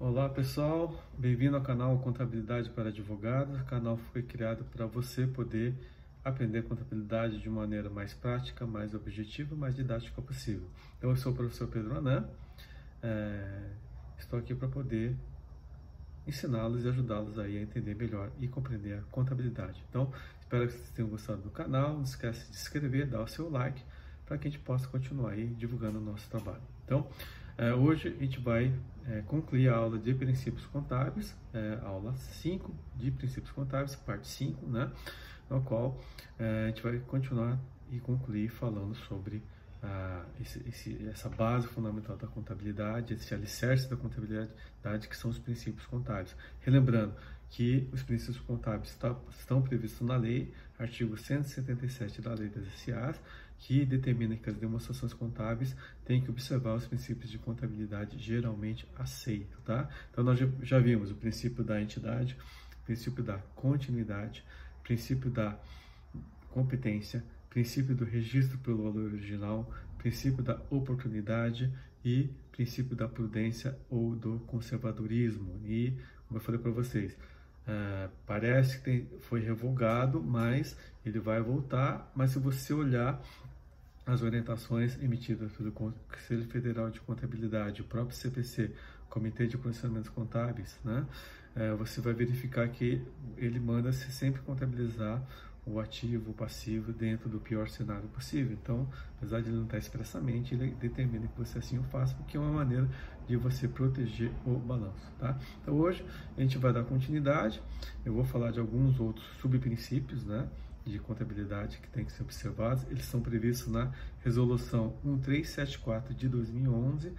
Olá pessoal, bem-vindo ao canal Contabilidade para Advogados. O canal foi criado para você poder aprender contabilidade de maneira mais prática, mais objetiva, mais didática possível. Então, eu sou o professor Pedro Anã, é, estou aqui para poder ensiná-los e ajudá-los aí a entender melhor e compreender a contabilidade. Então, espero que vocês tenham gostado do canal. Não esquece de se inscrever, dar o seu like para que a gente possa continuar aí divulgando o nosso trabalho. Então, é, hoje a gente vai é, concluir a aula de princípios contábeis, é, aula 5 de princípios contábeis, parte 5, né? No qual é, a gente vai continuar e concluir falando sobre ah, esse, esse, essa base fundamental da contabilidade, esse alicerce da contabilidade, que são os princípios contábeis. Relembrando que os princípios contábeis está, estão previstos na lei, artigo 177 da Lei das SAs, que determina que as demonstrações contábeis têm que observar os princípios de contabilidade geralmente aceitos, tá? Então nós já vimos o princípio da entidade, princípio da continuidade, princípio da competência, princípio do registro pelo valor original, princípio da oportunidade e princípio da prudência ou do conservadorismo. E, como eu falei para vocês, uh, parece que tem, foi revogado, mas ele vai voltar. Mas se você olhar as orientações emitidas pelo Conselho Federal de Contabilidade, o próprio CPC, Comitê de Procedimentos Contábeis, né, uh, você vai verificar que ele manda se sempre contabilizar o ativo, o passivo dentro do pior cenário possível. Então, apesar de ele não estar expressamente, ele determina que você assim o faça, porque é uma maneira de você proteger o balanço, tá? Então, hoje a gente vai dar continuidade. Eu vou falar de alguns outros subprincípios, né? De contabilidade que tem que ser observados. Eles são previstos na Resolução 1374 de 2011,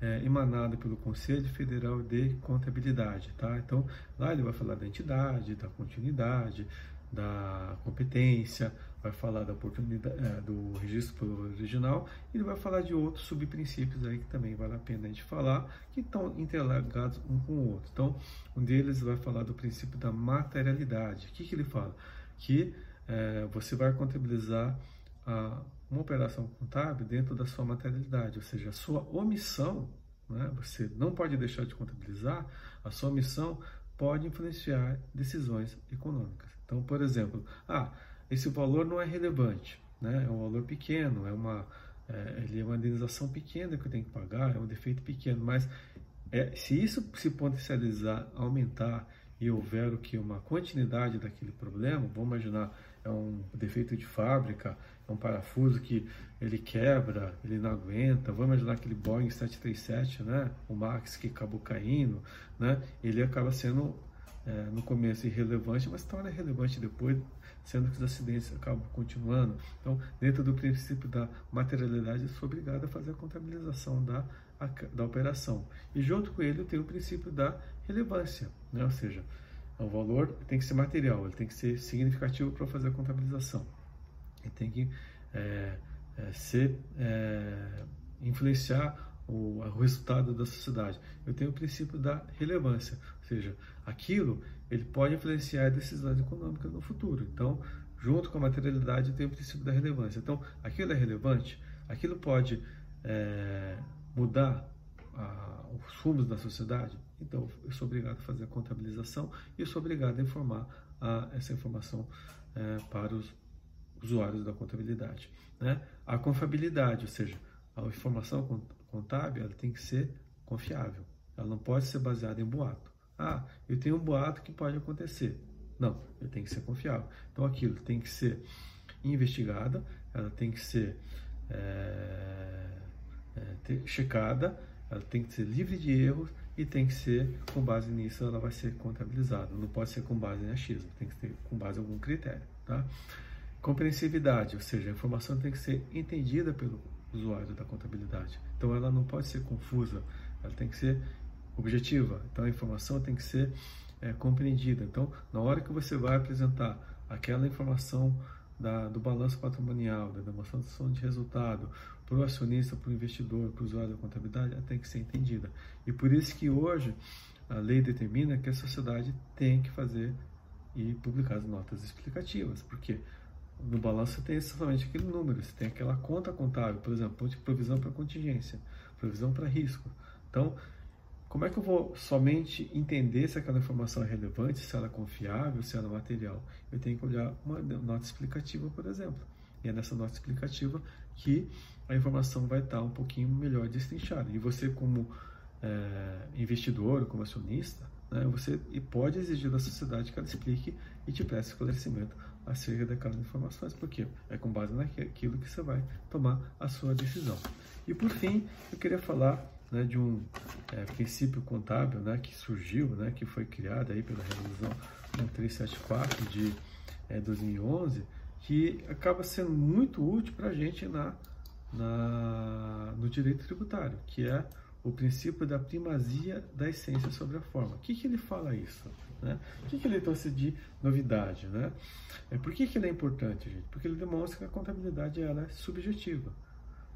é, emanada pelo Conselho Federal de Contabilidade. Tá? Então, lá ele vai falar da entidade, da continuidade, da competência, vai falar da oportunidade, é, do registro original e ele vai falar de outros subprincípios aí que também vale a pena a gente falar, que estão interligados um com o outro. Então, um deles vai falar do princípio da materialidade. O que, que ele fala? Que é, você vai contabilizar a, uma operação contábil dentro da sua materialidade, ou seja, a sua omissão, né? você não pode deixar de contabilizar, a sua omissão pode influenciar decisões econômicas. Então, por exemplo, ah, esse valor não é relevante, né? é um valor pequeno, é uma, é, ele é uma indenização pequena que eu tenho que pagar, é um defeito pequeno, mas é, se isso se potencializar, aumentar e houver o que uma continuidade daquele problema, vamos imaginar é um defeito de fábrica, é um parafuso que ele quebra, ele não aguenta, vamos imaginar aquele Boeing 737, né, o Max que acabou caindo, né, ele acaba sendo é, no começo irrelevante, mas torna relevante depois, sendo que os acidentes acabam continuando. Então, dentro do princípio da materialidade, eu sou obrigado a fazer a contabilização da, a, da operação. E junto com ele, eu tenho o princípio da relevância, né? ou seja, o valor tem que ser material, ele tem que ser significativo para fazer a contabilização. Ele tem que é, é, ser, é, influenciar o, o resultado da sociedade. Eu tenho o princípio da relevância, ou seja, aquilo ele pode influenciar decisões econômicas no futuro. Então, junto com a materialidade, tem o princípio da relevância. Então, aquilo é relevante, aquilo pode é, mudar a, os rumos da sociedade. Então, eu sou obrigado a fazer a contabilização e eu sou obrigado a informar a, essa informação é, para os usuários da contabilidade. Né? A confiabilidade, ou seja, a informação contábil ela tem que ser confiável. Ela não pode ser baseada em boato. Ah, eu tenho um boato que pode acontecer. Não, ele tem que ser confiável. Então aquilo tem que ser investigada, ela tem que ser é, é, checada, ela tem que ser livre de erros e tem que ser, com base nisso, ela vai ser contabilizada. Não pode ser com base em achismo, tem que ser com base em algum critério. Tá? Compreensividade, ou seja, a informação tem que ser entendida pelo usuário da contabilidade. Então ela não pode ser confusa, ela tem que ser objetiva. Então a informação tem que ser é, compreendida. Então, na hora que você vai apresentar aquela informação da, do balanço patrimonial, da demonstração de resultado para o acionista, para o investidor, para o usuário da contabilidade, ela tem que ser entendida. E por isso que hoje a lei determina que a sociedade tem que fazer e publicar as notas explicativas. Por quê? no balanço você tem somente aquele número, você tem aquela conta contábil, por exemplo, provisão para contingência, provisão para risco. Então, como é que eu vou somente entender se aquela informação é relevante, se ela é confiável, se ela é material? Eu tenho que olhar uma nota explicativa, por exemplo. E é nessa nota explicativa que a informação vai estar um pouquinho melhor destrinchada. E você, como é, investidor, como acionista, né, você pode exigir da sociedade que ela explique e te preste esclarecimento acerca daquelas informações, porque é com base naquilo que você vai tomar a sua decisão. E por fim, eu queria falar né, de um é, princípio contábil né, que surgiu, né, que foi criado aí pela Resolução 1374 de é, 2011, que acaba sendo muito útil para a gente na, na, no direito tributário, que é o princípio da primazia da essência sobre a forma. O que, que ele fala isso? Né? O que, que ele trouxe de novidade? Né? É, por que, que ele é importante, gente? Porque ele demonstra que a contabilidade ela é subjetiva.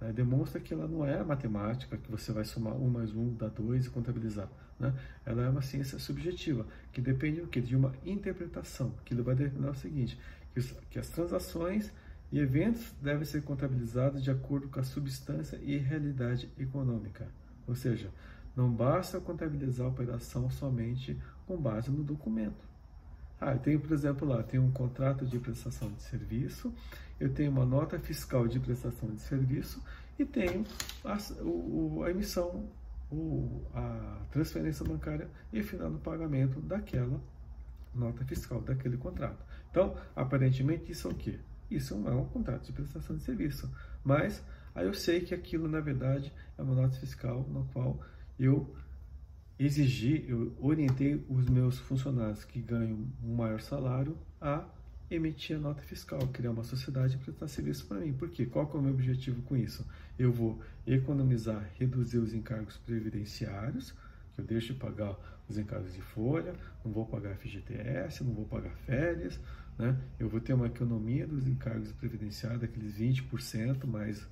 Né? Demonstra que ela não é matemática, que você vai somar um mais um, dá dois e contabilizar. Né? Ela é uma ciência subjetiva, que depende do quê? de uma interpretação, que vai determinar o seguinte, que, os, que as transações e eventos devem ser contabilizados de acordo com a substância e realidade econômica. Ou seja, não basta contabilizar a operação somente com base no documento. Ah, eu tenho, por exemplo, lá, tenho um contrato de prestação de serviço, eu tenho uma nota fiscal de prestação de serviço e tenho a, o, a emissão, o, a transferência bancária e final do pagamento daquela nota fiscal, daquele contrato. Então, aparentemente, isso é o quê? Isso não é um contrato de prestação de serviço, mas aí eu sei que aquilo, na verdade, é uma nota fiscal no qual eu exigi, eu orientei os meus funcionários que ganham um maior salário a emitir a nota fiscal, criar uma sociedade e prestar serviço para mim. Por quê? Qual é o meu objetivo com isso? Eu vou economizar, reduzir os encargos previdenciários, que eu deixo de pagar os encargos de folha, não vou pagar FGTS, não vou pagar férias, né? eu vou ter uma economia dos encargos previdenciários, aqueles 20% mais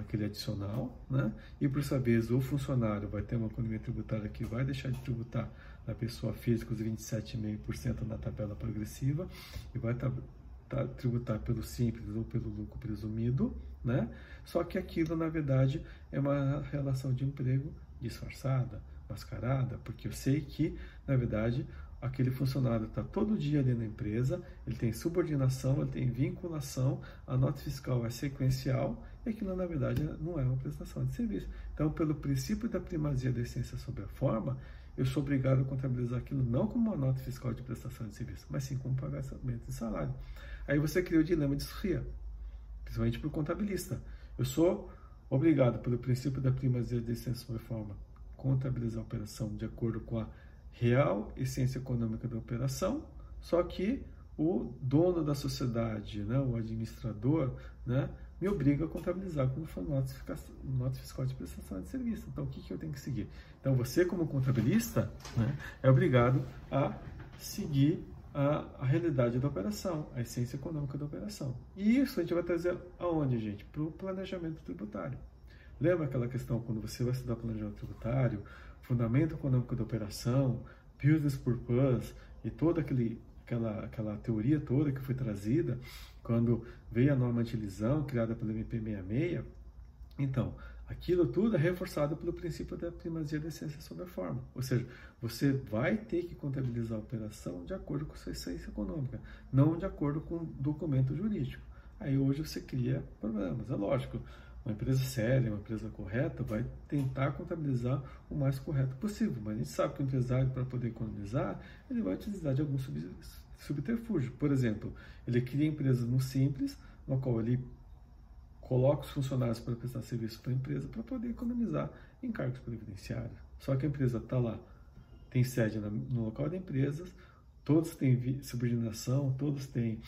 aquele adicional, né? E por sua vez, o funcionário vai ter uma economia tributária que vai deixar de tributar na pessoa física os 27,5% na tabela progressiva e vai tributar pelo simples ou pelo lucro presumido, né? Só que aquilo, na verdade, é uma relação de emprego disfarçada, mascarada, porque eu sei que, na verdade, aquele funcionário está todo dia ali na empresa, ele tem subordinação, ele tem vinculação, a nota fiscal é sequencial e aquilo, na verdade, não é uma prestação de serviço. Então, pelo princípio da primazia da essência sobre a forma, eu sou obrigado a contabilizar aquilo não como uma nota fiscal de prestação de serviço, mas sim como pagamento de salário. Aí você cria o dilema de Sofia, principalmente para o contabilista. Eu sou obrigado, pelo princípio da primazia da essência sobre a forma, contabilizar a operação de acordo com a real essência econômica da operação, só que o dono da sociedade, né, o administrador, né, me obriga a contabilizar como nota fiscal de prestação de serviço. Então, o que, que eu tenho que seguir? Então, você, como contabilista, né, é obrigado a seguir a, a, realidade da operação, a essência econômica da operação. E isso a gente vai trazer aonde, gente? Para o planejamento tributário. Lembra aquela questão quando você vai estudar planejamento tributário, fundamento econômico da operação, business purpose e toda aquele, aquela, aquela teoria toda que foi trazida quando veio a norma antilisão criada pelo MP66? Então, aquilo tudo é reforçado pelo princípio da primazia da essência sobre a forma. Ou seja, você vai ter que contabilizar a operação de acordo com sua essência econômica, não de acordo com o documento jurídico. Aí hoje você cria problemas. É lógico, uma empresa séria, uma empresa correta, vai tentar contabilizar o mais correto possível. Mas a gente sabe que o empresário, para poder economizar, ele vai utilizar de algum subterfúgio. Por exemplo, ele cria empresas no simples, no qual ele coloca os funcionários para prestar serviço para a empresa para poder economizar em cargos previdenciários. Só que a empresa está lá, tem sede no local da empresa, todos têm subordinação, todos têm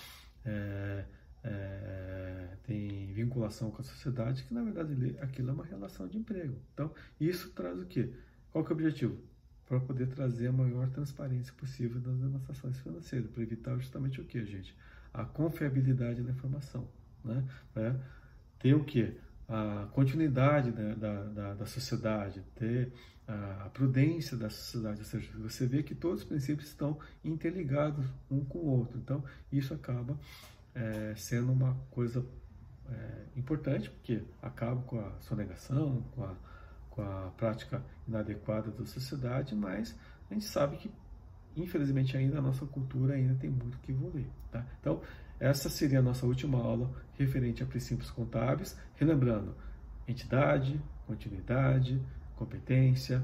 é, é, tem vinculação com a sociedade, que na verdade aquilo é uma relação de emprego. Então, isso traz o quê? Qual que é o objetivo? Para poder trazer a maior transparência possível das demonstrações financeiras, para evitar justamente o que, gente? A confiabilidade da informação. Né? É, ter o quê? A continuidade da, da, da, da sociedade, ter a prudência da sociedade, ou seja, você vê que todos os princípios estão interligados um com o outro. Então, isso acaba é, sendo uma coisa é, importante, porque acaba com a sonegação, com a, com a prática inadequada da sociedade, mas a gente sabe que, infelizmente, ainda a nossa cultura ainda tem muito que evoluir. Tá? Então, essa seria a nossa última aula referente a princípios contábeis, relembrando entidade, continuidade, competência,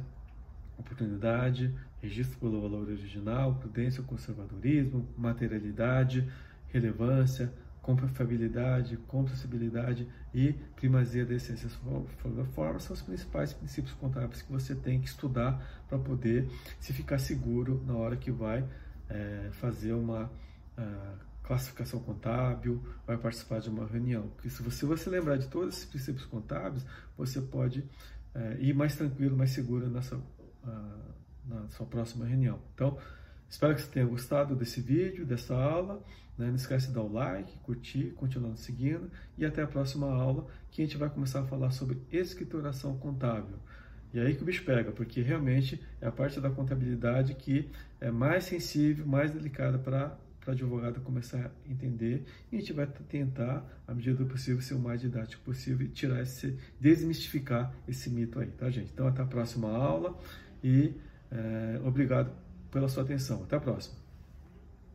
oportunidade, registro pelo valor original, prudência, conservadorismo, materialidade, relevância, confiabilidade, compreensibilidade e primazia da essência da forma são os principais princípios contábeis que você tem que estudar para poder se ficar seguro na hora que vai é, fazer uma uh, classificação contábil, vai participar de uma reunião. Porque se você, você lembrar de todos esses princípios contábeis, você pode é, ir mais tranquilo, mais seguro nessa, uh, na sua próxima reunião. Então, espero que você tenha gostado desse vídeo, dessa aula. Né? Não esquece de dar o like, curtir, continuando seguindo. E até a próxima aula, que a gente vai começar a falar sobre escrituração contábil. E aí que o bicho pega, porque realmente é a parte da contabilidade que é mais sensível, mais delicada para para o advogado começar a entender e a gente vai tentar, à medida do possível, ser o mais didático possível e tirar esse, desmistificar esse mito aí, tá gente? Então até a próxima aula e é, obrigado pela sua atenção. Até a próxima.